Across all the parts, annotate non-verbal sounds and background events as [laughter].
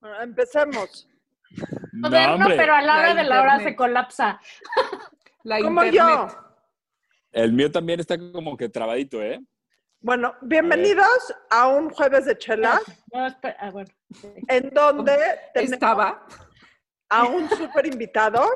Bueno, empecemos. Moderno, hombre. pero a la hora La de la hora se colapsa. [laughs] La Como yo. El mío también está como que trabadito, ¿eh? Bueno, bienvenidos a un jueves de chelas No, espera, ah, bueno. en donde [laughs] tenemos Estaba. a un súper invitado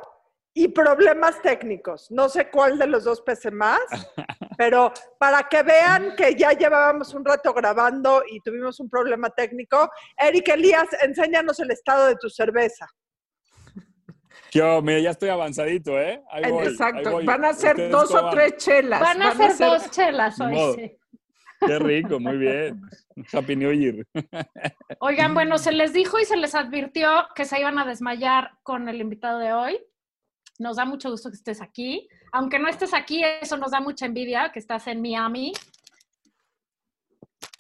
y problemas técnicos. No sé cuál de los dos pese más, [laughs] pero para que vean que ya llevábamos un rato grabando y tuvimos un problema técnico, Eric Elías, enséñanos el estado de tu cerveza. Yo, mira, ya estoy avanzadito, ¿eh? Ahí voy, ahí Exacto. voy. Van a ser ¿Ustedes dos o tres chelas. Van a ser dos chelas hoy, modo. sí. Qué rico, muy bien. Happy New Year. Oigan, bueno, se les dijo y se les advirtió que se iban a desmayar con el invitado de hoy. Nos da mucho gusto que estés aquí. Aunque no estés aquí, eso nos da mucha envidia, que estás en Miami.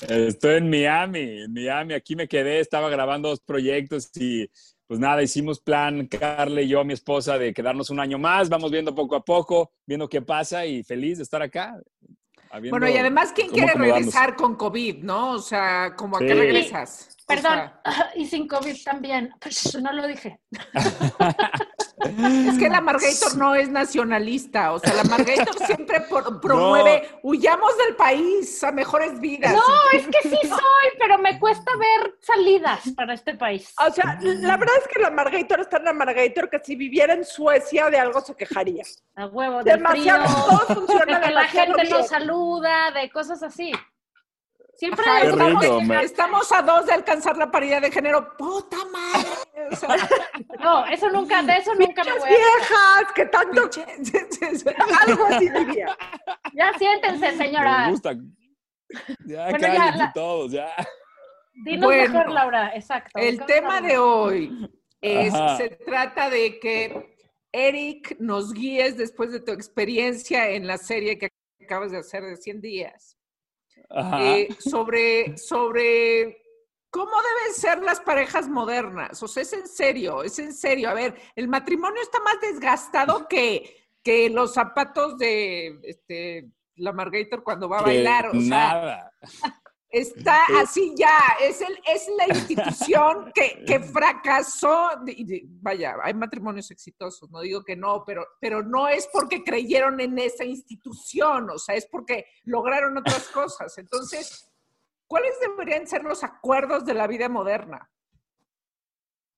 Estoy en Miami, en Miami. Aquí me quedé, estaba grabando dos proyectos y pues nada, hicimos plan, Carla y yo, mi esposa, de quedarnos un año más. Vamos viendo poco a poco, viendo qué pasa y feliz de estar acá. Bueno, y además, ¿quién quiere regresar con COVID, no? O sea, ¿cómo a qué regresas? O Perdón, sea, [laughs] y sin COVID también. Pues, no lo dije. [laughs] es que la Margator no es nacionalista. O sea, la Margator siempre por- [laughs] promueve, huyamos del país a mejores vidas. No, es que sí soy, pero me cuesta ver salidas para este país. O sea, la verdad es que la Margator es tan Margator que si viviera en Suecia de algo se quejaría. A huevo, del Demasiado, frío, todo funciona de que la gente bien. no saluda, de cosas así. Siempre Ajá, estamos, rico, me- estamos a dos de alcanzar la paridad de género. ¡Puta madre! O sea, [laughs] No, eso nunca, de eso nunca me voy a... viejas que tanto [laughs] algo así diría. Ya siéntense, Me señora. gusta. Ya Bueno, ya, la- todos, ya. Dinos Bueno, mejor, Laura. Exacto. El ¿Cómo tema de hoy es, Ajá. se trata de que Eric nos guíes después de tu experiencia en la serie que acabas de hacer de 100 días. Eh, sobre, sobre cómo deben ser las parejas modernas. O sea, es en serio, es en serio. A ver, el matrimonio está más desgastado que, que los zapatos de este, la Margator cuando va a Que bailar. O sea, nada. Está así ya, es, el, es la institución [laughs] que, que fracasó. Vaya, hay matrimonios exitosos, no digo que no, pero, pero no es porque creyeron en esa institución, o sea, es porque lograron otras cosas. Entonces, ¿cuáles deberían ser los acuerdos de la vida moderna?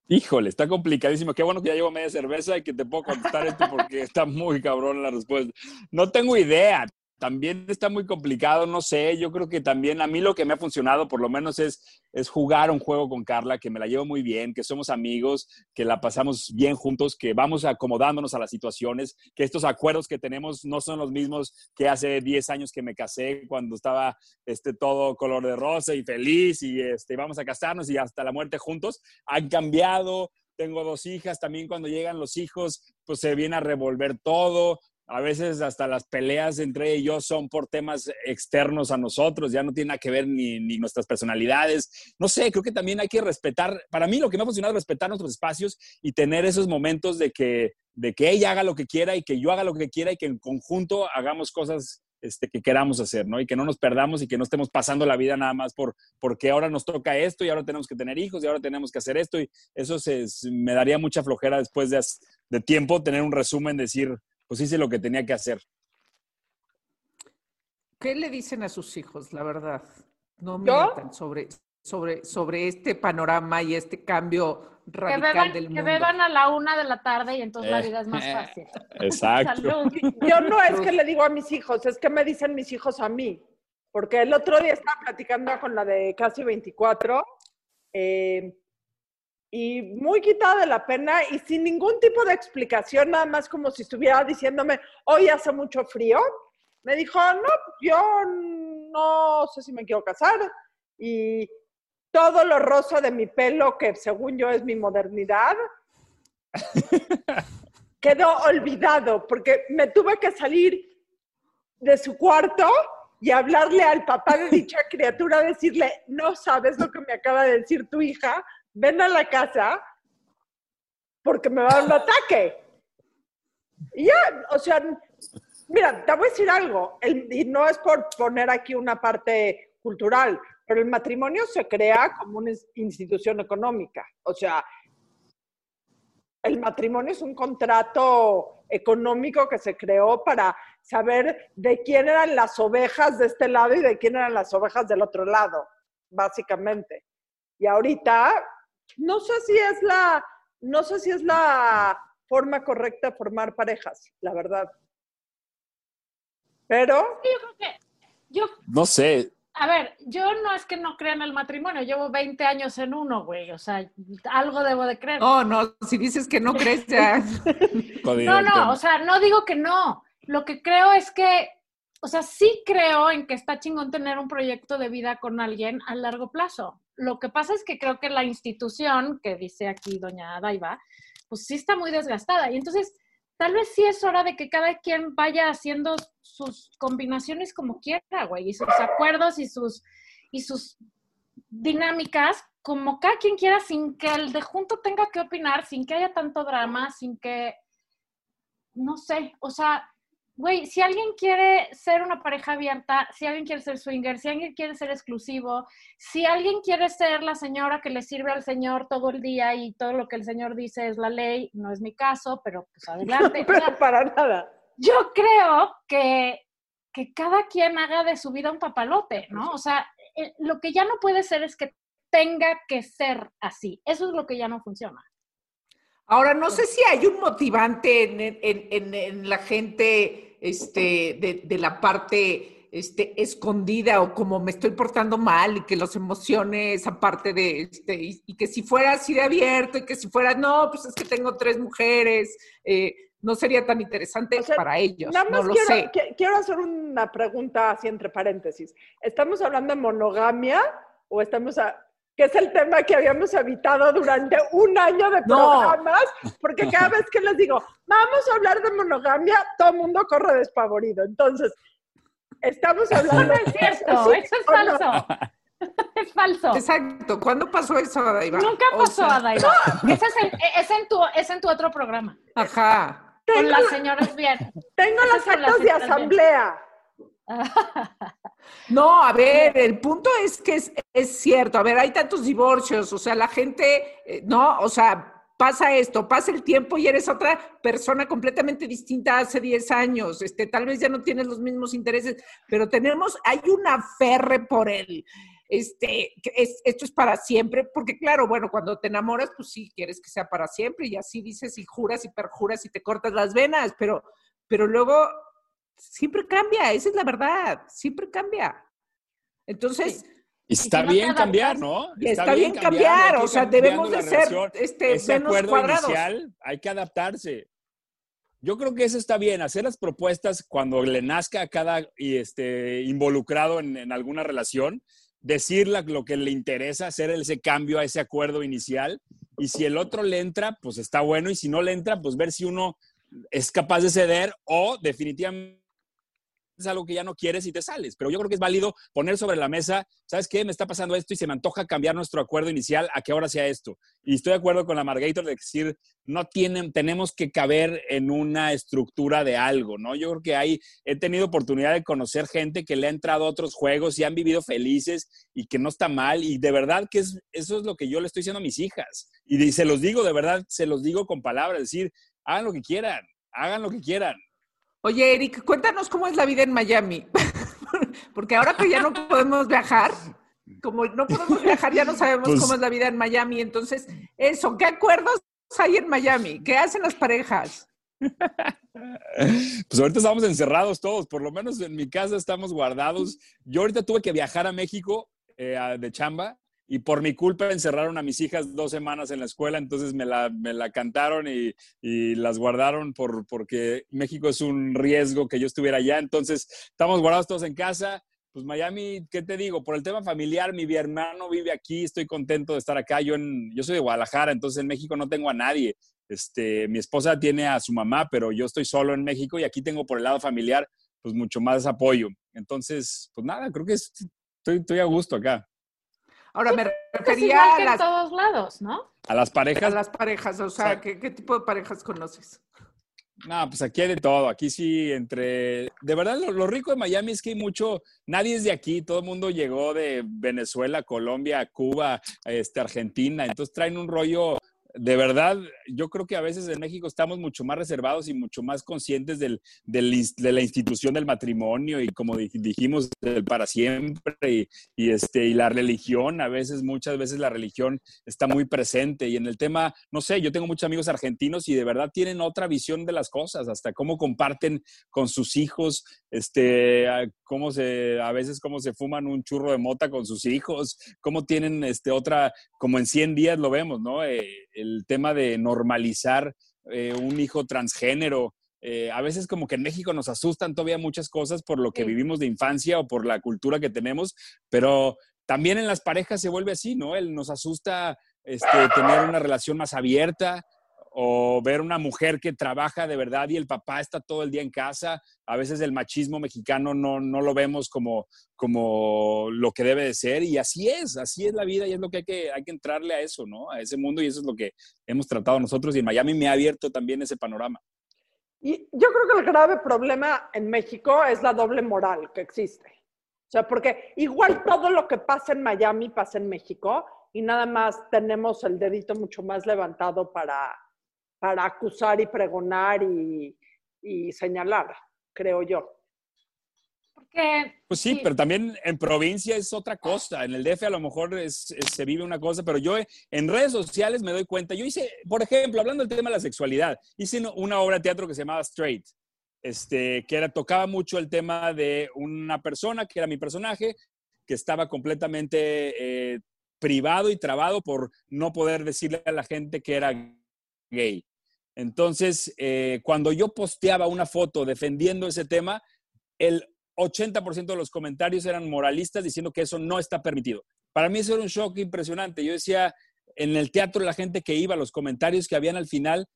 Híjole, está complicadísimo. Qué bueno que ya llevo media cerveza y que te puedo contestar esto porque [laughs] está muy cabrón la respuesta. No tengo idea. También está muy complicado, no sé. Yo creo que también a mí lo que me ha funcionado, por lo menos, es, es jugar un juego con Carla, que me la llevo muy bien, que somos amigos, que la pasamos bien juntos, que vamos acomodándonos a las situaciones, que estos acuerdos que tenemos no son los mismos que hace 10 años que me casé, cuando estaba este, todo color de rosa y feliz y este, vamos a casarnos y hasta la muerte juntos han cambiado. Tengo dos hijas, también cuando llegan los hijos, pues se viene a revolver todo. A veces hasta las peleas entre ellos son por temas externos a nosotros, ya no tiene nada que ver ni, ni nuestras personalidades. No sé, creo que también hay que respetar, para mí lo que me ha funcionado es respetar nuestros espacios y tener esos momentos de que, de que ella haga lo que quiera y que yo haga lo que quiera y que en conjunto hagamos cosas este, que queramos hacer, ¿no? Y que no nos perdamos y que no estemos pasando la vida nada más por porque ahora nos toca esto y ahora tenemos que tener hijos y ahora tenemos que hacer esto y eso se, me daría mucha flojera después de, de tiempo tener un resumen, decir, pues hice lo que tenía que hacer. ¿Qué le dicen a sus hijos, la verdad? No mientan sobre, sobre, sobre este panorama y este cambio Que radical beban, del que mundo. beban a la una de la tarde y entonces la Eh, vida es más eh, fácil. Exacto. [laughs] Salud. Yo no es que le digo a mis hijos, es que me dicen mis hijos a mí. Porque el otro día estaba platicando con la de casi 24 eh, y muy quitada de la pena y sin ningún tipo de explicación, nada más como si estuviera diciéndome, hoy hace mucho frío. Me dijo, no, yo no sé si me quiero casar y todo lo rosa de mi pelo, que según yo es mi modernidad, [laughs] quedó olvidado porque me tuve que salir de su cuarto y hablarle al papá de dicha criatura, decirle, no sabes lo que me acaba de decir tu hija, ven a la casa porque me va a dar un [laughs] ataque. Y ya, o sea, mira, te voy a decir algo, el- y no es por poner aquí una parte cultural, pero el matrimonio se crea como una ins- institución económica. O sea, el matrimonio es un contrato económico que se creó para saber de quién eran las ovejas de este lado y de quién eran las ovejas del otro lado, básicamente. Y ahorita, no sé si es la, no sé si es la forma correcta de formar parejas, la verdad. Pero Yo creo que, yo, No sé, a ver, yo no es que no crea en el matrimonio, llevo 20 años en uno, güey, o sea, algo debo de creer. No, no, si dices que no crees ya. [laughs] No, no, o sea, no digo que no. Lo que creo es que, o sea, sí creo en que está chingón tener un proyecto de vida con alguien a largo plazo. Lo que pasa es que creo que la institución, que dice aquí doña Daiva, pues sí está muy desgastada. Y entonces, tal vez sí es hora de que cada quien vaya haciendo sus combinaciones como quiera, güey, y sus acuerdos y sus, y sus dinámicas como cada quien quiera sin que el de junto tenga que opinar, sin que haya tanto drama, sin que no sé, o sea, güey, si alguien quiere ser una pareja abierta, si alguien quiere ser swinger, si alguien quiere ser exclusivo, si alguien quiere ser la señora que le sirve al señor todo el día y todo lo que el señor dice es la ley, no es mi caso, pero pues [laughs] adelante. O sea, pero para nada. yo creo que, que cada quien haga de su vida un papalote, ¿no? O sea, eh, lo que ya no puede ser es que tenga que ser así. Eso es lo que ya no funciona. Ahora, no sé si hay un motivante en, en- en- en la gente este, de, de la parte este, escondida o como me estoy portando mal y que los emocione esa parte de, este, y, y que si fuera así de abierto y que si fuera, no, pues es que tengo tres mujeres, eh, no sería tan interesante O sea, para ellos, Nada más no lo quiero, sé. qui- quiero hacer una pregunta así entre paréntesis. ¿Estamos hablando de monogamia o estamos a, que es el tema que habíamos evitado durante un año de No. programas? Porque cada vez que les digo, vamos a hablar de monogamia, todo el mundo corre despavorido. Entonces, estamos hablando No es cierto, ¿Sí eso es o no? falso. [laughs] Es falso. Exacto, ¿cuándo pasó eso, Adaiva? Nunca O pasó, sea, Adaiva. [laughs] Ese es, en, es en tu, es en tu otro programa. Ajá. Con Tengo, las señoras bien. tengo Eso las con actas de citas bien. [laughs] No, a ver, el punto es que es, es cierto. A ver, hay tantos divorcios, o sea, la gente, eh, no, o sea, pasa esto, pasa el tiempo y eres otra persona completamente distinta hace 10 años. Este, tal vez ya no tienes los mismos intereses, pero tenemos, hay una ferre por él. Este, es, esto es para siempre, porque claro, bueno, cuando te enamoras, pues sí, quieres que sea para siempre y así dices y juras y perjuras y te cortas las venas, pero, pero luego siempre cambia, esa es la verdad, siempre cambia. Entonces, está si no te bien cambiar, ¿no? está, bien cambiar, o sea, debemos de ser relación. este, Ese menos acuerdo cuadrados. inicial hay que adaptarse. Yo creo que eso está bien, hacer las propuestas cuando le nazca a cada y este, involucrado en, en alguna relación, decir la- lo que le interesa, hacer ese cambio a ese acuerdo inicial. Y si el otro le entra, pues está bueno. Y si no le entra, pues ver si uno es capaz de ceder o definitivamente es algo que ya no quieres y te sales. Pero yo creo que es válido poner sobre la mesa, ¿sabes qué? Me está pasando esto y se me antoja cambiar nuestro acuerdo inicial a que ahora sea esto. Y estoy de acuerdo con la Margator de decir, no tienen, tenemos que caber en una estructura de algo, ¿no? Yo creo que hay, he tenido oportunidad de conocer gente que le ha entrado a otros juegos y han vivido felices y que no está mal. Y de verdad que es, eso es lo que yo le estoy diciendo a mis hijas. Y se los digo, de verdad, se los digo con palabras, decir, hagan lo que quieran, hagan lo que quieran. Oye, Eric, cuéntanos cómo es la vida en Miami. [laughs] Porque ahora que ya no podemos viajar, como no podemos viajar, ya no sabemos Pues- cómo es la vida en Miami. Entonces, eso, ¿qué acuerdos hay en Miami? ¿Qué hacen las parejas? Pues ahorita estamos encerrados todos, por lo menos en mi casa estamos guardados. Yo ahorita tuve que viajar a México eh, de chamba y por mi culpa encerraron a mis hijas dos semanas en la escuela, entonces me la, me la cantaron y, y las guardaron por, porque México es un riesgo que yo estuviera allá. Entonces estamos guardados todos en casa. Pues Miami, ¿qué te digo? Por el tema familiar, mi hermano vive aquí, estoy contento de estar acá. Yo, en, yo soy de Guadalajara, entonces en México no tengo a nadie. Este, mi esposa tiene a su mamá, pero yo estoy solo en México y aquí tengo por el lado familiar, pues mucho más apoyo. Entonces, pues nada, creo que es- estoy, estoy a gusto acá. Ahora me Es refería igual a que en las, todos lados, ¿no? A las a parejas, las parejas, o sea, ¿qué, qué tipo de parejas conoces? No, pues aquí hay de todo. Aquí sí, entre. De verdad, lo, lo, rico de Miami es que hay mucho. Nadie es de aquí. Todo el mundo llegó de Venezuela, Colombia, Cuba, este, Argentina. Entonces traen un rollo de verdad, yo creo que a veces en México estamos mucho más reservados y mucho más conscientes del, de la institución del matrimonio y como dijimos, del para siempre y, este, y la religión, a veces, muchas veces la religión está muy presente y en el tema, no sé, yo tengo muchos amigos argentinos y de verdad tienen otra visión de las cosas, hasta cómo comparten con sus hijos, este, cómo se, a veces cómo se fuman un churro de mota con sus hijos, cómo tienen este, otra, como en 100 días lo vemos, ¿no? Eh, el tema de normalizar eh, un hijo transgénero. Eh, a veces como que en México nos asustan todavía muchas cosas por lo que vivimos de infancia o por la cultura que tenemos, pero también en las parejas se vuelve así, ¿no? Él nos asusta este, tener una relación más abierta, o ver una mujer que trabaja de verdad y el papá está todo el día en casa. A veces el machismo mexicano no, no lo vemos como, como lo que debe de ser y así es, así es la vida y es lo que hay, que hay que entrarle a eso, ¿no? A ese mundo y eso es lo que hemos tratado nosotros y en Miami me ha abierto también ese panorama. Y yo creo que el grave problema en México es la doble moral que existe. O sea, porque igual todo lo que pasa en Miami pasa en México y nada más tenemos el dedito mucho más levantado para para acusar y pregonar y, señalar, creo yo. Porque, pues sí, pero también en provincia es otra cosa. En el DF a lo mejor se vive una cosa, pero yo en redes sociales me doy cuenta. Yo hice, por ejemplo, hablando del tema de la sexualidad, hice una obra de teatro que se llamaba Straight, este, que era, tocaba mucho el tema de una persona, que era mi personaje, que estaba completamente eh, privado y trabado por no poder decirle a la gente que era gay. Entonces, eh, cuando yo posteaba una foto defendiendo ese tema, el 80% de los comentarios eran moralistas diciendo que eso no está permitido. Para mí eso era un shock impresionante. Yo decía, en el teatro la gente que iba, los comentarios que habían al final,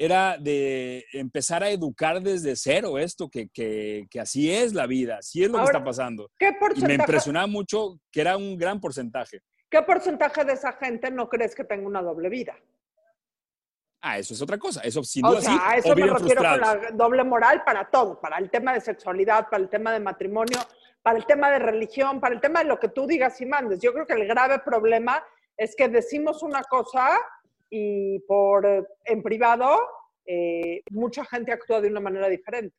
era de empezar a educar desde cero esto, que, así es la vida, así es lo que está pasando. ¿qué y me impresionaba mucho que era un gran porcentaje. ¿Qué porcentaje de esa gente no crees que tenga una doble vida? Ah, eso es otra cosa. Eso sin duda o sea, a eso me refiero con la doble moral para todo, para el tema de sexualidad, para el tema de matrimonio, para el tema de religión, para el tema de lo que tú digas y mandes. Yo creo que el grave problema es que decimos una cosa y por en privado eh, mucha gente actúa de una manera diferente.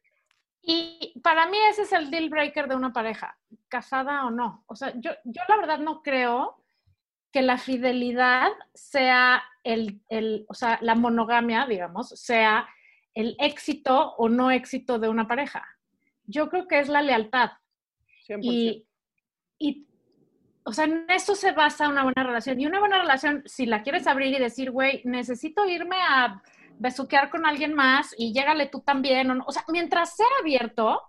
Y para mí ese es el deal breaker de una pareja, casada o no. O sea, yo, yo la verdad no creo que la fidelidad sea el, el, o sea, la monogamia, digamos, sea el éxito o no éxito de una pareja. Yo creo que es la lealtad. Y, y, o sea, en eso se basa una buena relación. Y una buena relación, si la quieres abrir y decir, güey, necesito irme a besuquear con alguien más y llégale tú también. O, o sea, mientras sea abierto,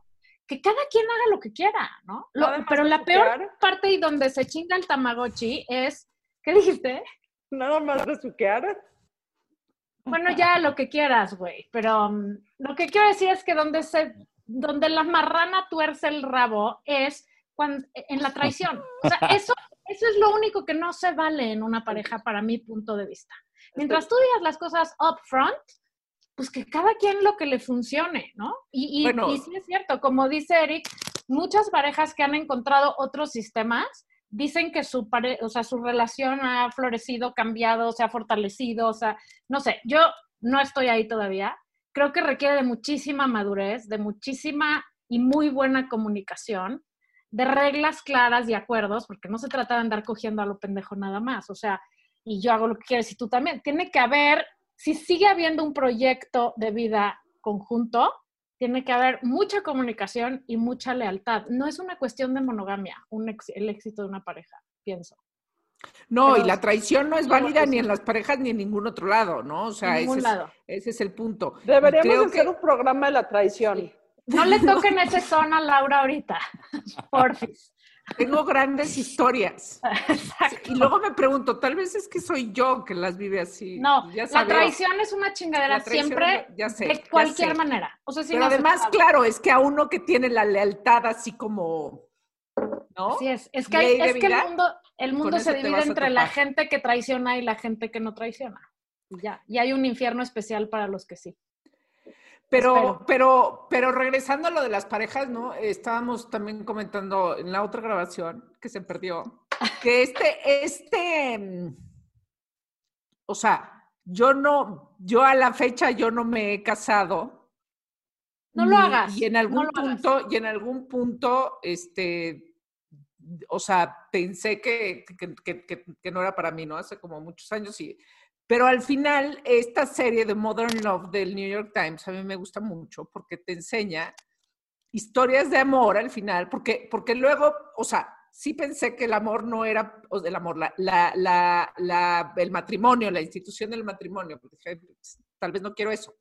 que cada quien haga lo que quiera, ¿no? pero la peor parte y donde se chinga el Tamagotchi es ¿Qué dijiste? Nada más besuquear. Bueno, ya lo que quieras, güey. Pero um, lo que quiero decir es que donde se, donde la marrana tuerce el rabo es cuando, en la traición. O sea, [laughs] eso, eso es lo único que no se vale en una pareja para mi punto de vista. Mientras tú digas las cosas up front, pues que cada quien lo que le funcione, ¿no? Y, y, y sí es cierto, como dice Eric, muchas parejas que han encontrado otros sistemas dicen que su, o sea, su relación ha florecido, cambiado, se ha fortalecido, o sea, no sé, yo no estoy ahí todavía. Creo que requiere de muchísima madurez, de muchísima y muy buena comunicación, de reglas claras y acuerdos, porque no se trata de andar cogiendo a lo pendejo nada más, o sea, y yo hago lo que quieres y tú también. Tiene que haber, si sigue habiendo un proyecto de vida conjunto, tiene que haber mucha comunicación y mucha lealtad. No es una cuestión de monogamia, un el éxito de una pareja, pienso. No, y la traición no es válida ni en las parejas ni en ningún otro lado, ¿no? O sea, ese, Es, ese es el punto. Deberíamos hacer un programa de la traición. No le toquen ese son a Laura ahorita, [laughs] porfis. Tengo grandes historias. [laughs] Y luego me pregunto, tal vez es que soy yo que las vive así. No, la traición es una chingadera siempre, de cualquier manera. O sea, Pero además, claro, es que a uno que tiene la lealtad así como, ¿no? Sí, es, es que, es que el mundo, el mundo se divide entre la gente que traiciona y la gente que no traiciona. Ya, y hay un infierno especial para los que sí. Pero, Espero. pero, pero regresando a lo de las parejas, ¿no? Estábamos también comentando en la otra grabación que se perdió, que este, este, mm, o sea, yo no, yo a la fecha yo no me he casado. No lo hagas, Y en no algún hagas. punto, y en algún punto, este, o sea, pensé que, que, que- que- que no era para mí, ¿no? Hace como muchos años y, pero al final, esta serie de Modern Love del New York Times a mí me gusta mucho porque te enseña historias de amor al final, porque, porque luego, o sea, sí pensé que el amor no era, o el amor, la, la, la, el matrimonio, la institución del matrimonio, porque "Pues, tal vez no quiero eso.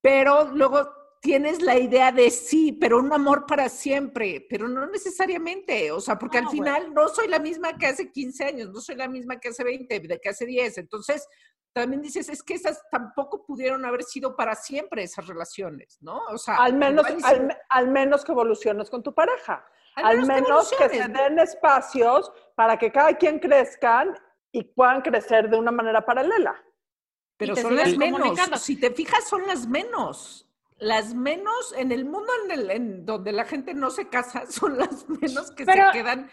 Pero luego tienes la idea de sí, pero un amor para siempre, pero no necesariamente, o sea, porque No, al final no soy la misma que hace 15 años, no soy la misma que hace 20, de que hace 10, entonces también dices, es que esas tampoco pudieron haber sido para siempre esas relaciones, ¿no? O sea, Al menos, y al, al menos que evoluciones con tu pareja. Al que menos que, se evoluciones, ¿no? den espacios para que cada quien crezcan y puedan crecer de una manera paralela. Pero son las menos. Si te fijas, son las menos. Las menos en el mundo en, el, en donde la gente no se casa, [laughs] son las menos que Pero- se quedan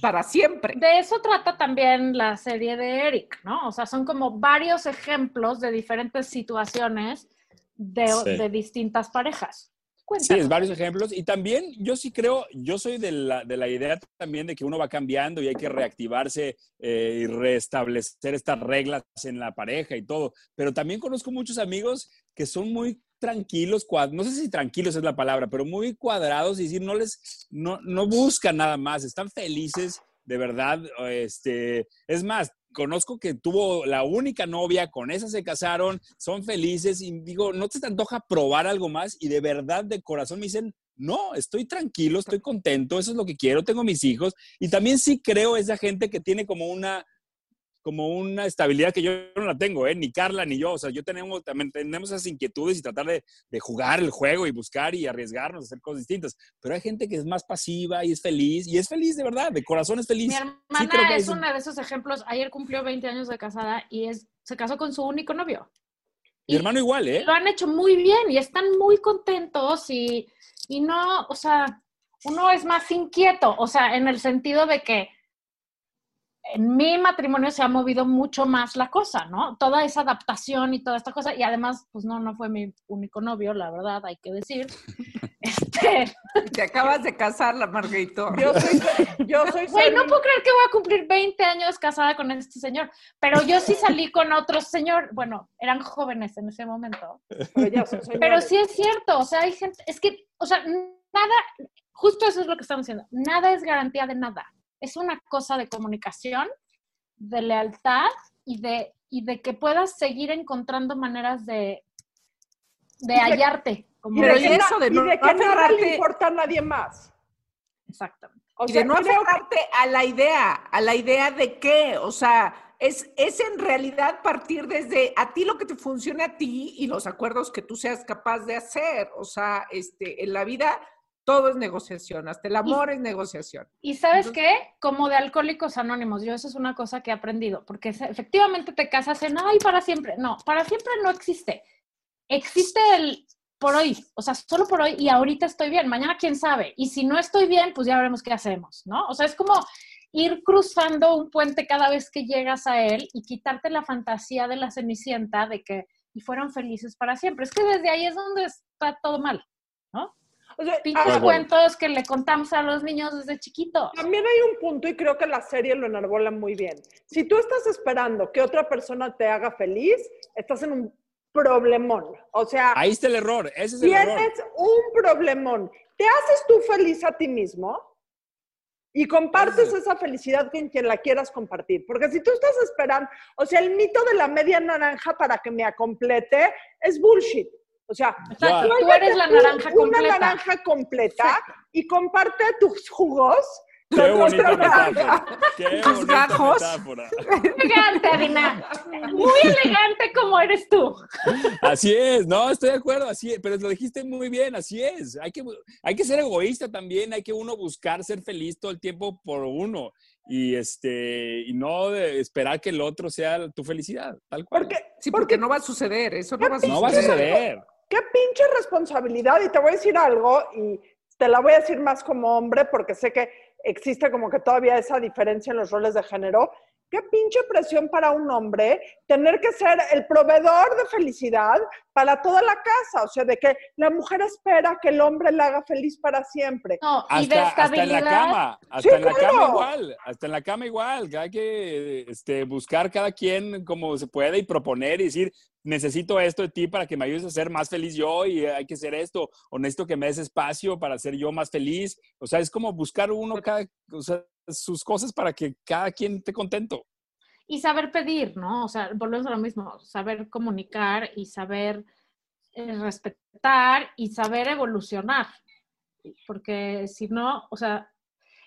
para siempre. De eso trata también la serie de Eric, ¿no? O sea, son como varios ejemplos de diferentes situaciones de, Sí. de distintas parejas. Sí, Cuéntanos. es varios ejemplos. Y también yo sí creo, yo soy de la, de la idea también de que uno va cambiando y hay que reactivarse eh, y restablecer estas reglas en la pareja y todo. Pero también conozco muchos amigos que son muy tranquilos, cuad- no sé si tranquilos es la palabra, pero muy cuadrados y decir, no les, no, no buscan nada más, están felices de verdad. Este, es más, conozco que tuvo la única novia, con esa se casaron, son felices y digo, ¿no te antoja probar algo más? Y de verdad, de corazón me dicen, no, estoy tranquilo, estoy contento, eso es lo que quiero, tengo mis hijos. Y también sí creo esa gente que tiene como una como una estabilidad que yo no la tengo, ¿eh? ni Carla ni yo. O sea, yo tenemos, también tenemos esas inquietudes y tratar de, de jugar el juego y buscar y arriesgarnos, hacer cosas distintas. Pero hay gente que es más pasiva y es feliz, y es feliz de verdad, de corazón es feliz. Mi Sí, hermana que es hay- uno de esos ejemplos. Ayer cumplió 20 años de casada y es, se casó con su único novio. Mi hermano igual, ¿eh? Lo han hecho muy bien y están muy contentos y, y no, o sea, uno es más inquieto, o sea, en el sentido de que en mi matrimonio se ha movido mucho más la cosa, ¿no? Toda esa adaptación y toda esta cosa, y además, pues no, no fue mi único novio, la verdad, hay que decir. [laughs] Este, Te acabas de casar, la Margarito. Yo soy, yo soy güey, no puedo creer que voy a cumplir 20 años casada con este señor, pero yo sí salí con otro señor, bueno, eran jóvenes en ese momento, pero ya. Pero sí es cierto, o sea, hay gente, es que, o sea, nada, justo eso es lo que estamos diciendo, nada es garantía de nada. Es una cosa de comunicación, de lealtad y de, y de que puedas seguir encontrando maneras de, de hallarte. Como Y de y que, eso na- de y no de que nada le importa a nadie más. Exactamente. O y sea, de no que- aferrarte a la idea, a la idea de qué, o sea, es, es en realidad partir desde a ti lo que te funcione a ti y los acuerdos que tú seas capaz de hacer. O sea, este, en la vida todo es negociación, hasta el amor es negociación. Y sabes Entonces- qué? Como de Alcohólicos Anónimos, yo eso es una cosa que he aprendido, porque efectivamente te casas en, ay, para siempre. No, para siempre no existe. Existe el por hoy, o sea, solo por hoy y ahorita estoy bien, mañana quién sabe. Y si no estoy bien, pues ya veremos qué hacemos, ¿no? O sea, es como ir cruzando un puente cada vez que llegas a él y quitarte la fantasía de la cenicienta de que y fueron felices para siempre. Es que desde ahí es donde está todo mal. O sea, Pinches ahora, cuentos que le contamos a los niños desde chiquitos. También hay un punto y creo que la serie lo enarbola muy bien. Si tú estás esperando que otra persona te haga feliz, estás en un problemón. O sea, Ahí está el error, ese es el error. tienes un problemón. ¿Te haces tú feliz a ti mismo? Y compartes Ese- esa felicidad con quien la quieras compartir. Porque si tú estás esperando, o sea, el mito de la media naranja para que me acomplete es bullshit. O sea, tú eres la tú naranja una completa. naranja completa y comparte tus jugos. Qué con bonita otra naranja. metáfora. Qué Tus bonita gajos. Elegante, Adina. Muy elegante como eres tú. Así es, no, estoy de acuerdo, así es, pero lo dijiste muy bien, así es. Hay que, hay que ser egoísta también, hay que uno buscar ser feliz todo el tiempo por uno y, este, y no de esperar que el otro sea tu felicidad, tal cual. Porque, Sí, porque no va a suceder, eso no va a suceder. no va a suceder. Qué pinche responsabilidad. Y te voy a decir algo, y te la voy a decir más como hombre, porque sé que existe como que todavía esa diferencia en los roles de género. Qué pinche presión para un hombre tener que ser el proveedor de felicidad para toda la casa. O sea, de que la mujer espera que el hombre la haga feliz para siempre. No, y de Hasta, hasta en la cama, hasta Sí, en la claro. cama igual, hasta en la cama igual, hay que este, buscar cada quien como se puede y proponer y decir, necesito esto de ti para que me ayudes a ser más feliz yo y hay que hacer esto, o necesito que me des espacio para ser yo más feliz. O sea, es como buscar uno cada, o sea, sus cosas para que cada quien esté contento. Y saber pedir, ¿no? O sea, volvemos a lo mismo, saber comunicar y saber eh, respetar y saber evolucionar. Porque si no, o sea,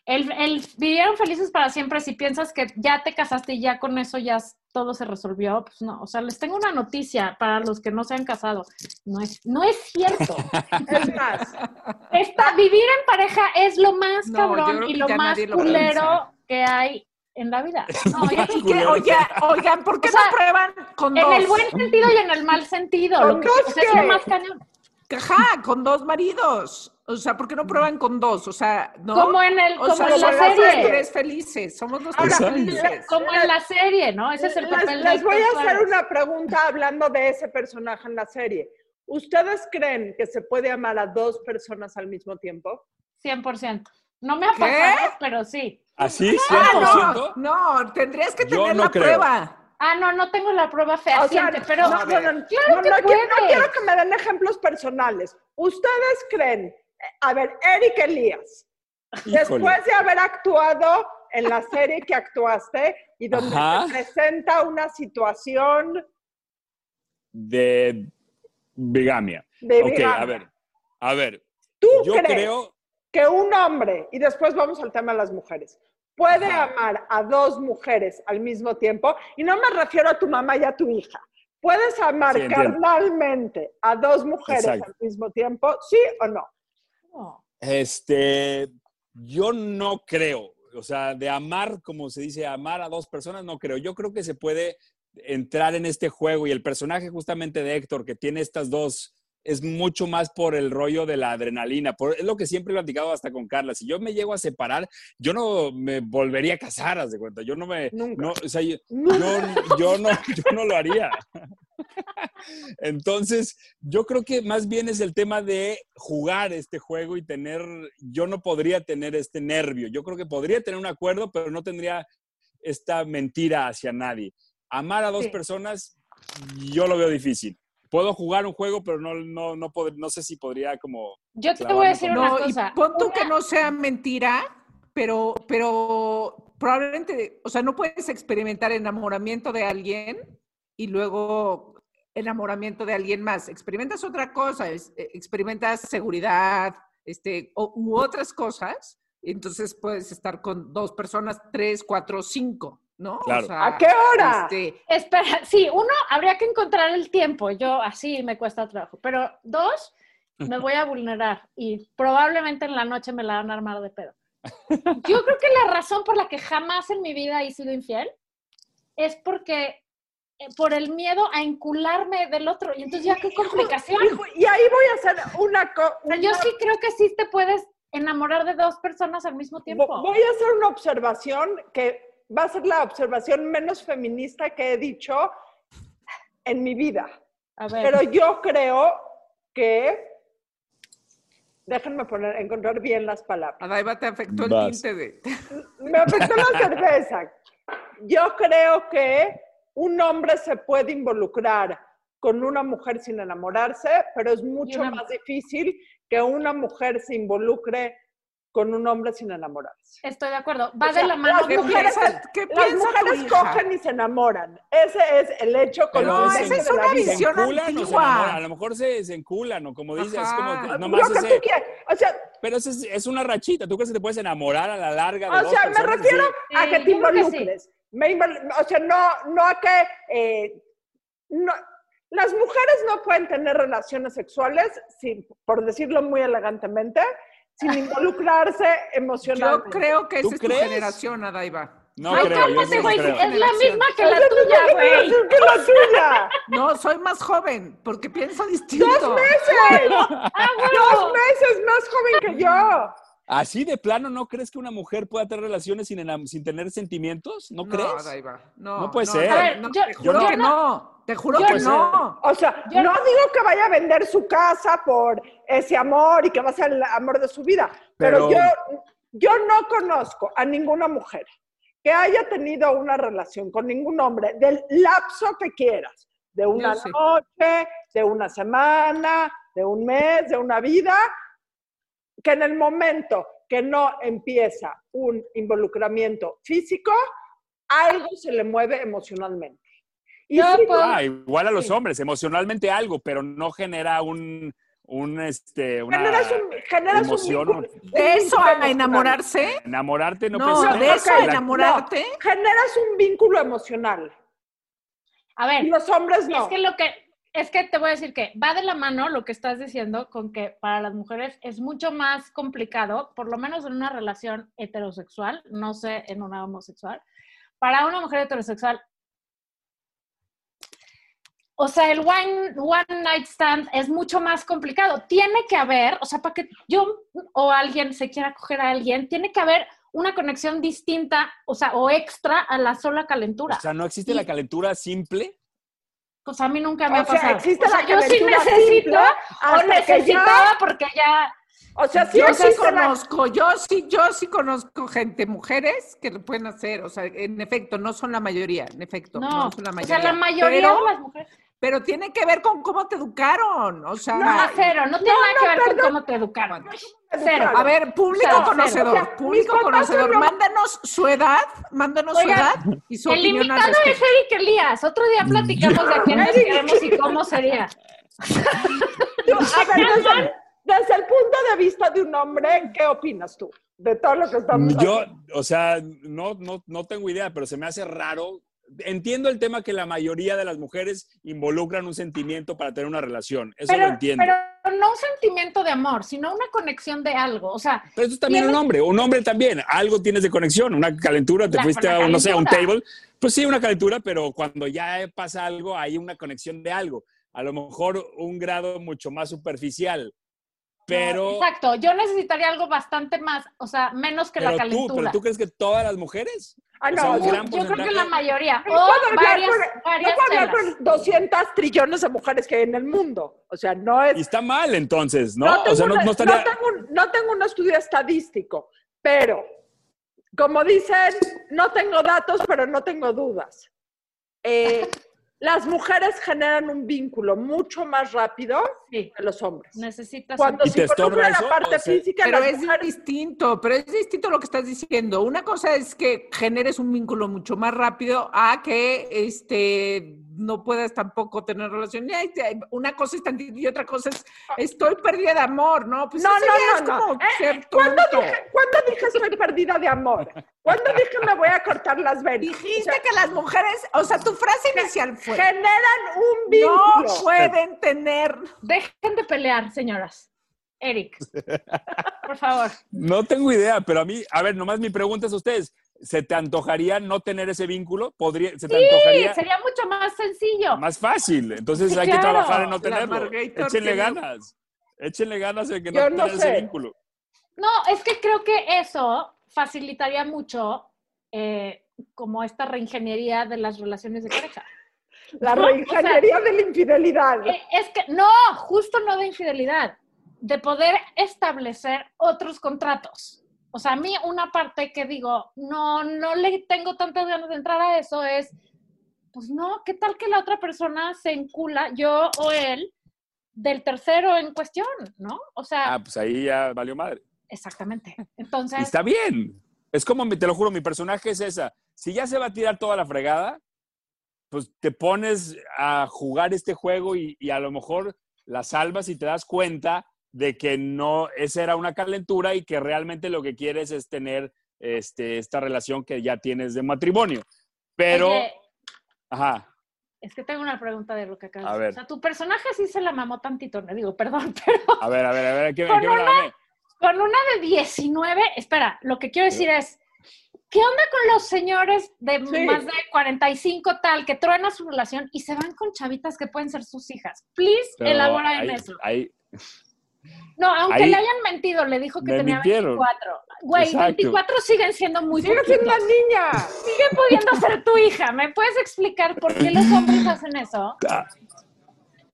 el, el vivieron felices para siempre, si piensas que ya te casaste y ya con eso ya todo se resolvió, pues no. O sea, les tengo una noticia para los que no se han casado. No es, no es cierto. [laughs] Es más, Esta, vivir en pareja es lo más No, cabrón y lo más lo culero que hay en la vida. No. Oye, oigan, ¿por qué O sea, no prueban con En dos? el buen sentido y en el mal sentido. ¿Con Lo que, sea, es lo más cañón. Ajá, con dos maridos. O sea, ¿por qué no prueban con dos? O sea, ¿no? Como en, el, o como sea, en la somos los serie. tres felices. Somos los Ahora, tres felices. Como en la serie, ¿no? Ese es el papel les voy a hacer una pregunta hablando de ese personaje en la serie. ¿Ustedes creen que se puede amar a dos personas al mismo tiempo? 100%. No me ha pero sí. ¿Así? Ah, 100%? no, no, tendrías que Yo tener no la creo. prueba. Ah, no, no tengo la prueba O sea, fehaciente, pero no, no, no, claro no, que no quiero, no puede. quiero que me den ejemplos personales. ¿Ustedes creen, a ver, Eric Elías, Híjole. después de haber actuado en la serie que actuaste y donde Ajá. se presenta una situación De bigamia. de Ok, bigamia, a ver. A ver, ¿tú yo crees creo... que un hombre, y después vamos al tema de las mujeres, puede Ajá. amar a dos mujeres al mismo tiempo? Y no me refiero a tu mamá y a tu hija. ¿Puedes amar Sí, carnalmente a dos mujeres Exacto. al mismo tiempo? ¿Sí o no? Este, yo no creo, o sea, de amar, como se dice, amar a dos personas, no creo. Yo creo que se puede entrar en este juego y el personaje justamente de Héctor, que tiene estas dos, es mucho más por el rollo de la adrenalina. Por, es lo que siempre he platicado hasta con Carla. Si yo me llego a separar, yo no me volvería a casar, haz de cuenta. Yo no me, Nunca. no, o sea, yo, yo, yo no, yo no lo haría. [laughs] Entonces, yo creo que más bien es el tema de jugar este juego y tener, yo no podría tener este nervio. Yo creo que podría tener un acuerdo, pero no tendría esta mentira hacia nadie. Amar a dos Sí. personas, yo lo veo difícil. Puedo jugar un juego, pero no, no, no, pod- no sé si podría como... Yo te voy a decir con- una No, y cosa. pon tú Una- que no sea mentira, pero, pero probablemente, o sea, no puedes experimentar enamoramiento de alguien y luego enamoramiento de alguien más. Experimentas otra cosa, es- eh, experimentas seguridad, este, o- u otras cosas, y entonces puedes estar con dos personas, tres, cuatro, cinco, ¿no? O Claro. sea, ¿A qué hora? este, Espera, sí, uno, habría que encontrar el tiempo. Yo así me cuesta trabajo. Pero dos, me voy a vulnerar y probablemente en la noche me la van a armar de pedo. [laughs] Yo creo que la razón por la que jamás en mi vida he sido infiel es porque por el miedo a encularme del otro. Y entonces ya qué complicación. Hijo, y ahí voy a hacer una cosa. Yo sí creo que sí te puedes enamorar de dos personas al mismo tiempo. Voy a hacer una observación que va a ser la observación menos feminista que he dicho en mi vida. A ver. Pero yo creo que. Déjenme poner, encontrar bien las palabras. a Daiva te afectó el tinte de... Me afectó la cerveza. Yo creo que un hombre se puede involucrar con una mujer sin enamorarse, pero es mucho una- más difícil que una mujer se involucre con un hombre sin enamorarse. Estoy de acuerdo. Va O sea, de la mano. las ¿Qué con- mujeres- qué Las mujeres cogen y se enamoran. Ese es el hecho con lo esa es una vida. ¿Se visión antigua. A lo mejor se, se enculan o como dices, es como nomás Lo que ese... tú quieras. O sea, Pero eso es, es una rachita. ¿Tú crees que te puedes enamorar a la larga de o dos sea, me refiero Sí, a que te creo que sí. O sea, no, no a que... eh, no- las mujeres no pueden tener relaciones sexuales, sin, por decirlo muy elegantemente, sin [laughs] involucrarse Yo emocionalmente. creo que ¿Tú esa es tu crees? generación, Adaiva. No Ay, creo, yo cálmate, no güey. creo. Es la misma que la tuya, güey. que la tuya. No, soy más joven, porque pienso distinto. ¡Dos meses! [laughs] Ah, ¡Dos meses más joven que yo! Así de plano, ¿no crees que una mujer pueda tener relaciones sin, sin tener sentimientos? ¿No, crees? Daiva, no, No puede no, ser. no, ver, no, yo- te juro yo que no. Te juro yo que no. no. O sea, Yo- no digo que vaya a vender su casa por ese amor y que va a ser el amor de su vida, pero, Pero- yo, yo no conozco a ninguna mujer que haya tenido una relación con ningún hombre del lapso que quieras, de una noche, de una semana, de un mes, de una vida, que en el momento que no empieza un involucramiento físico, algo se le mueve emocionalmente. Y puedo- Ah, igual a los Sí. hombres, emocionalmente algo, pero no genera un, un este, una generas un, generas emoción. un De eso a enamorarse. enamorarte no, No, de eso a no. enamorarte. Generas un vínculo emocional. A Y ver, los hombres no. es que lo que es que te voy a decir que va de la mano lo que estás diciendo con que para las mujeres es mucho más complicado, por lo menos en una relación heterosexual, no sé en una homosexual. Para una mujer heterosexual, o sea, el one, one night stand es mucho más complicado. Tiene que haber, o sea, para que yo o alguien se quiera coger a alguien, tiene que haber una conexión distinta, o sea, o extra a la sola calentura. O sea, ¿no existe Y- la calentura simple? Pues a mí nunca me O ha sea, pasado. existe O sea, la yo sí necesito o necesitaba ya- porque ya O sea, sí Yo sí la- conozco, yo sí, yo sí conozco gente, mujeres que lo pueden hacer. O sea, en efecto, no son la mayoría, en efecto, no, no, son la o mayoría. sea, la mayoría pero, de las mujeres. Pero tiene que ver con cómo te educaron. O sea, No, cero, no tiene no, nada que ver con cómo te educaron. Cero. a ver, público conocedor, cero. O sea, público conocedor, mándanos su edad, mándanos su edad y su El opinión al invitado es. Eric Elías. Otro día platicamos de quién nos queremos y cómo sería. [laughs] Yo- a ver, desde, desde el punto de vista de un hombre, ¿qué opinas tú de todo lo que estamos Yo, haciendo? o sea, no, no, no tengo idea, pero se me hace raro. Entiendo el tema que la mayoría de las mujeres involucran un sentimiento para tener una relación. Eso Pero, lo entiendo. pero no un sentimiento de amor, sino una conexión de algo. O sea, Pero eso es también tienes- un hombre, un hombre también. Algo tienes de conexión, una calentura, te La- fuiste a, no sé, a un table. Pues sí, una calentura, pero cuando ya pasa algo, hay una conexión de algo. A lo mejor un grado mucho más superficial. Pero, exacto, yo necesitaría algo bastante más, o sea, menos que la pero tú, calentura. pero tú crees que todas las mujeres? Ah, o sea, no, un yo- gran yo creo que la mayoría. No O puedo hablar varias, por- varias no puedo hablar telas. por 200 trillones de mujeres que hay en el mundo. O sea, no es... Y está mal entonces, ¿no? No tengo, o sea, no, una- no estaría... no tengo un, no tengo un estudio estadístico, pero como dicen, no tengo datos, pero no tengo dudas. Eh, [laughs] las mujeres generan un vínculo mucho más rápido Sí, que los hombres. necesitas. Cuando ¿Y se involucra la eso? parte O sea, física, Pero es mujeres- distinto, pero es distinto lo que estás diciendo. Una cosa es que generes un vínculo mucho más rápido a que este no puedas tampoco tener relación. Una cosa es tantito y otra cosa es estoy perdida de amor, ¿no? Pues No, eso no, no, es no. como Eh, ser ¿Cuándo dije, ¿Cuándo dije estoy perdida de amor? ¿Cuándo dije me voy a cortar las venas? Dijiste O sea, que las mujeres, o sea, tu frase inicial fue generan un no vínculo. pueden tener Dejen de pelear, señoras. Eric, por favor. No tengo idea, pero a mí, a ver, nomás mi pregunta es a ustedes. ¿Se te antojaría no tener ese vínculo? ¿Podría, ¿Se te Sí, antojaría sería mucho más sencillo. más fácil? Entonces Sí, hay que trabajar en no tenerlo. Échenle ganas. Échenle ganas en que no no tener sé. ese vínculo. No, es que creo que eso facilitaría mucho eh, como esta reingeniería de las relaciones de pareja. La No, o sea, reingeniería de la infidelidad. Eh, Es que no, justo no de infidelidad, de poder establecer otros contratos. O sea, a mí una parte que digo, no, no le tengo tantas ganas de entrar a eso es, pues no, ¿qué tal que la otra persona se encula, yo o él, del tercero en cuestión, ¿no? O sea, Ah, pues ahí ya valió madre. Exactamente. [laughs] Entonces, está bien. Es como, te lo juro, mi personaje es esa. Si ya se va a tirar toda la fregada, pues te pones a jugar este juego y, y a lo mejor la salvas y te das cuenta de que no, esa era una calentura y que realmente lo que quieres es tener este, esta relación que ya tienes de matrimonio. Pero, oye, ajá, es que tengo una pregunta de lo que acabas A de ver. decir. O sea, tu personaje sí se la mamó tantito, no digo, perdón, [laughs] pero a ver, a ver, a ver, ¿qué, qué me la mamé? Con una de 19, espera, lo que quiero decir es, ¿qué onda con los señores de Sí. más de 45 tal que truenan su relación y se van con chavitas que pueden ser sus hijas? Please, Pero elabora en eso. No, aunque ahí- le hayan mentido, le dijo que Me tenía mintieron. 24. Güey, Exacto. 24 siguen siendo muy Sigue poquitos. siendo una niña. Sigue pudiendo ser tu hija. ¿Me puedes explicar por qué los hombres hacen eso? Ah,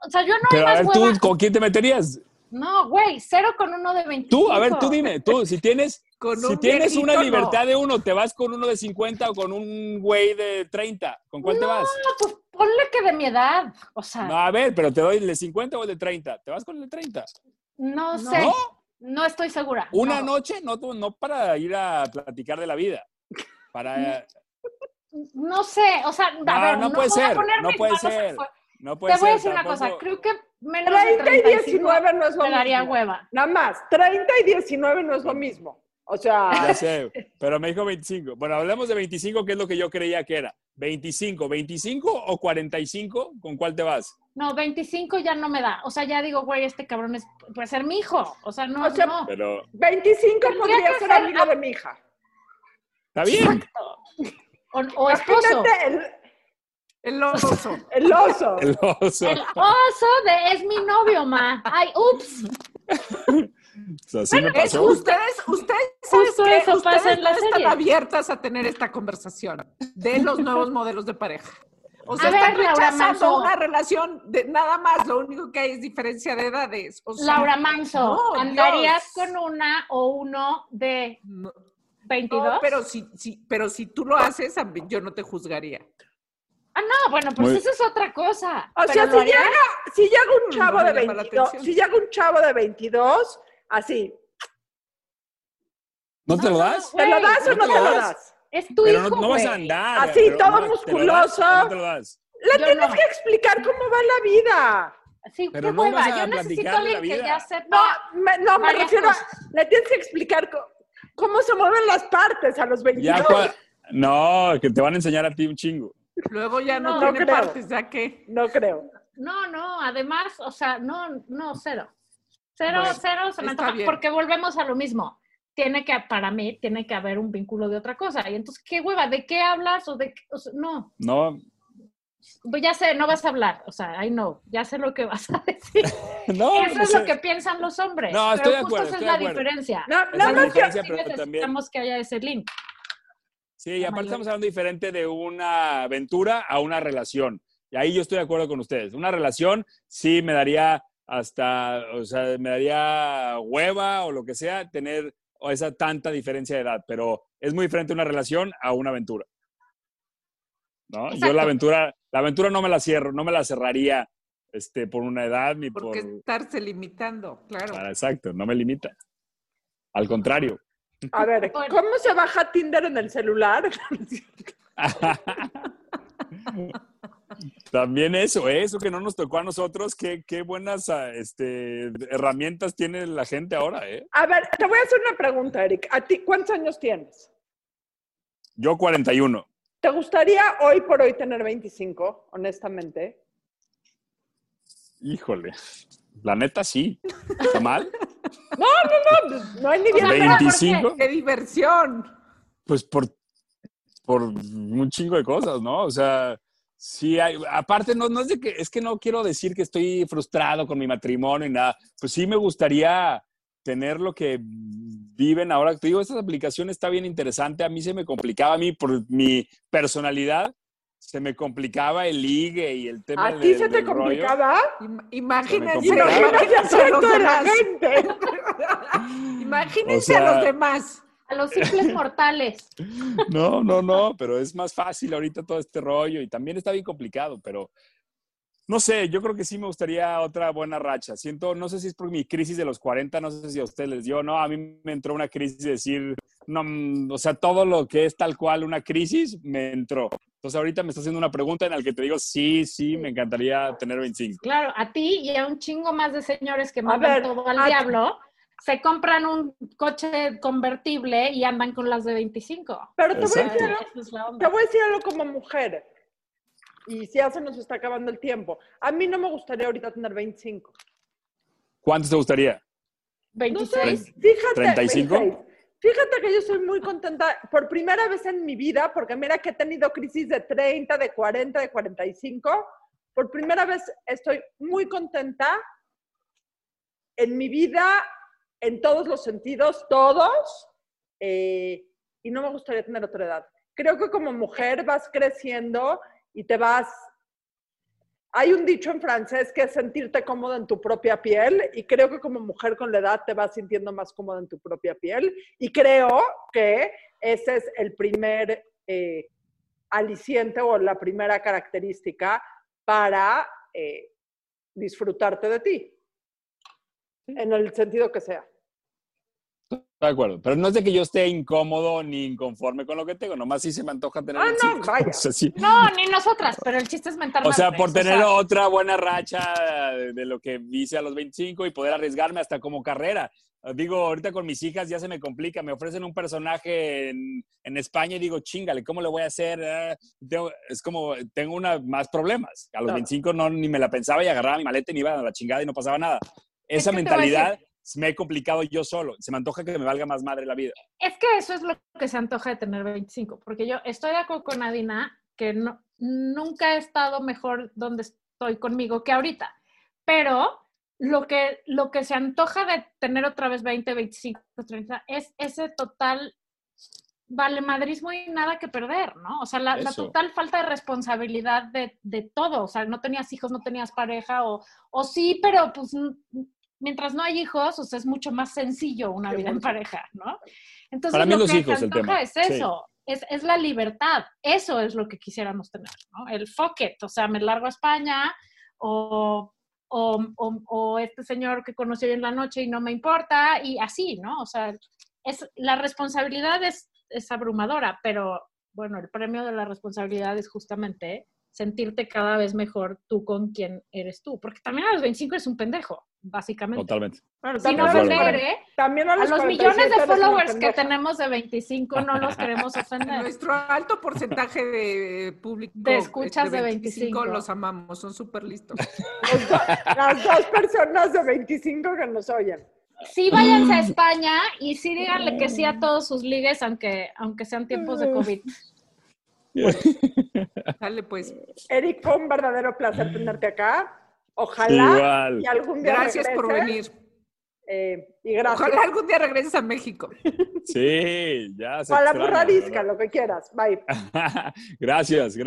O sea, yo no Pero hay a más ver, hueva. ¿tú con quién te meterías? No, güey, cero con uno de 25. Tú, a ver, tú dime, tú, si tienes, [laughs] Con si un tienes una libertad no. de uno, ¿te vas con uno de 50 o con un güey de 30? ¿Con cuál te vas? No, pues ponle que de mi edad. O sea, No, a ver, pero te doy el de 50 o el de 30. ¿Te vas con el de 30? no sé. ¿No? No estoy segura. Una no. noche, no, tú- no para ir a platicar de la vida. Para, No sé, o sea, a No, ver, no no puede voy a ser, poner no mis puede manos al ser. No puede Te voy a ser decir una cosa, tampoco. creo que menos de 30 y 35 19 no es lo me daría mismo. hueva. Nada más, 30 y 19 no es lo mismo. O sea, Ya sé, [laughs] pero me dijo 25. Bueno, hablemos de 25, que es lo que yo creía que era. 25, 25 o 45, ¿con cuál te vas? No, 25 ya no me da. O sea, ya digo, güey, este cabrón es, puede ser mi hijo. O sea, no, O sea, no. Pero 25 Tendría podría ser ser- amigo de mi hija. está bien. O, o esposo. Imagínate el, El oso. [laughs] el oso. El oso. El oso de es mi novio, ma. Ay, ups. O sea, sí me Es- ustedes, ustedes, ¿sabes Justo qué? eso pasa Ustedes en la no están serie. abiertas a tener esta conversación de los nuevos modelos de pareja. O sea, A ver, están Laura rechazando una relación de nada más. Lo único que hay es diferencia de edades. O sea, Laura Manso, no, ¿andarías Dios. con una o uno de No, 22? no, pero si, si, pero si tú lo haces, yo no te juzgaría. Ah, no, bueno, pues Muy- eso es otra cosa. O sea, si llega, si llega un Mm, chavo no de llama la 22, atención. si llega un chavo de 22, así, ¿No te lo No, das? ¿te lo das o ¿no no te lo das? Es tu Pero hijo, no, no vas a andar. Así, pero todo no, ¿te lo das musculoso. no te lo das? Le Yo tienes no. que explicar cómo va la vida. Sí, Pero qué no hueva. Yo necesito de a alguien la que ya No, sepa. me, no, me refiero a, le tienes que explicar cómo se mueven las partes a los 22. Ya cua- No, que te van a enseñar a ti un chingo. Luego ya no, No, tiene no creo. partes, ¿ya qué? No creo. No, no, además, o sea, no, no, cero. Cero, Bueno, cero se me antoja, porque volvemos a lo mismo. Tiene que, para mí, tiene que haber un vínculo de otra cosa. Y entonces, ¿qué hueva? ¿De qué hablas? O de qué? O sea, no, No, pues ya sé, no vas a hablar. O sea, I know, ya sé lo que vas a decir. [laughs] no. Eso no es sé. lo que piensan los hombres. No, estoy pero de justo acuerdo, esa estoy es de la acuerdo. diferencia. No, no, no, Sí pero también. necesitamos que haya ese link. Sí, y aparte estamos hablando diferente de una aventura a una relación. Y ahí yo estoy de acuerdo con ustedes. Una relación sí me daría hasta, o sea, me daría hueva o lo que sea tener esa tanta diferencia de edad, pero es muy diferente una relación a una aventura. ¿No? Yo la aventura, la aventura no me la cierro, no me la cerraría este, por una edad ni por... Porque estarse limitando, claro. Ah, exacto, no me limita. Al contrario. A ver, [laughs] Bueno. ¿cómo se baja Tinder en el celular? [laughs] También eso, ¿eh? eso que no nos tocó a nosotros, qué, qué buenas ah, este, herramientas tiene la gente ahora, ¿eh? A ver, te voy a hacer una pregunta, Eric. ¿A ti cuántos años tienes? Yo 41. ¿Te gustaría hoy por hoy tener 25, honestamente? Híjole, la neta sí. ¿Está mal? [laughs] No, no hay ni O sea, bien. pero ¿por qué? 25, ¡Qué diversión! pues por, por un chingo de cosas, ¿no? O sea, sí hay, aparte no, no es de que, es que no quiero decir que estoy frustrado con mi matrimonio y nada, pues sí me gustaría tener lo que viven ahora. Te digo, esta aplicación está bien interesante, a mí se me complicaba, a mí por mi personalidad, se me complicaba el ligue y el tema ¿A ti del- se te complicaba? Im- Imagínense, a los haciendo de la demás. gente. [laughs] Imagínense O a los demás. A los simples mortales. No, no, no, pero es más fácil ahorita todo este rollo y también está bien complicado, pero no sé, yo creo que sí me gustaría otra buena racha. Siento, no sé si es por mi crisis de los 40, no sé si a ustedes les dio, no, a mí me entró una crisis de decir, no, o sea, todo lo que es tal cual una crisis me entró. Entonces ahorita me está haciendo una pregunta en la que te digo, sí, sí, me encantaría tener 25. Claro, a ti y a un chingo más de señores que mandan ver, todo al diablo, se compran un coche convertible y andan con las de 25. Pero te voy, a decir algo, te voy a decir algo como mujer. Y si ya se nos está acabando el tiempo. A mí no me gustaría ahorita tener 25. ¿Cuántos te gustaría? No sé, 26. fíjate. 35. 26. Fíjate que yo soy muy contenta por primera vez en mi vida, porque mira que he tenido crisis de 30, de 40, de 45. Por primera vez estoy muy contenta en mi vida, en todos los sentidos, todos, eh, y no me gustaría tener otra edad. Creo que como mujer vas creciendo y te vas hay un dicho en francés que es sentirte cómodo en tu propia piel y creo que como mujer con la edad te vas sintiendo más cómodo en tu propia piel y creo que ese es el primer eh, aliciente o la primera característica para eh, disfrutarte de ti, en el sentido que sea. De acuerdo, pero no es de que yo esté incómodo ni inconforme con lo que tengo, nomás sí se me antoja tener. Ah, no, [laughs] vaya. No, ni nosotras, pero el chiste es mental. O sea, por tener otra buena racha de, lo que hice a los 25 y poder arriesgarme hasta como carrera. Digo, ahorita con mis hijas ya se me complica, me ofrecen un personaje en, en España y digo, chingale, ¿cómo le voy a hacer? Ah, es como, tengo una, más problemas. A los 25 no, ni me la pensaba y agarraba mi maleta y me iba a la chingada y no pasaba nada. Esa mentalidad me he complicado yo solo. Se me antoja que me valga más madre la vida. Es que eso es lo que se antoja de tener 25, porque yo estoy de acuerdo con Adina que no, nunca he estado mejor donde estoy conmigo que ahorita, pero lo que, lo que se antoja de tener otra vez 20, 25, 30 es ese total vale madrismo y nada que perder, ¿no? O sea, la, la total falta de responsabilidad de, de, todo. O sea, no tenías hijos, no tenías pareja, o, o sí, pero pues mientras no hay hijos, o sea, es mucho más sencillo una vida en pareja, ¿no? Entonces, Para mí lo los que hijos, el tema. es eso, es, es, la libertad. Eso es lo que quisiéramos tener, ¿no? El fuck it, o sea, me largo a España o, o, o, este señor que conocí hoy en la noche y no me importa, y así, ¿no? O sea, es, la responsabilidad es, es abrumadora, pero bueno, el premio de la responsabilidad es justamente sentirte cada vez mejor tú con quien eres tú, porque también a los 25 eres un pendejo básicamente. Totalmente. si no ofender, ¿eh? También a los, millones de followers que tenemos de 25 no los queremos ofender. [laughs] Nuestro alto porcentaje de público de escuchas de 25, los amamos, son súper listos. [laughs] Las dos personas de 25 que nos oyen. Sí, váyanse a España y sí díganle que sí a todos sus ligues, aunque, aunque sean tiempos de COVID. [laughs] [laughs] Dale, pues. Eric, fue un verdadero placer tenerte acá. Ojalá y algún día Gracias por venir. Eh, y gracias. Ojalá algún día regreses a México. Sí, ya se O a la burradisca, lo que quieras. Bye. [laughs] gracias, gracias.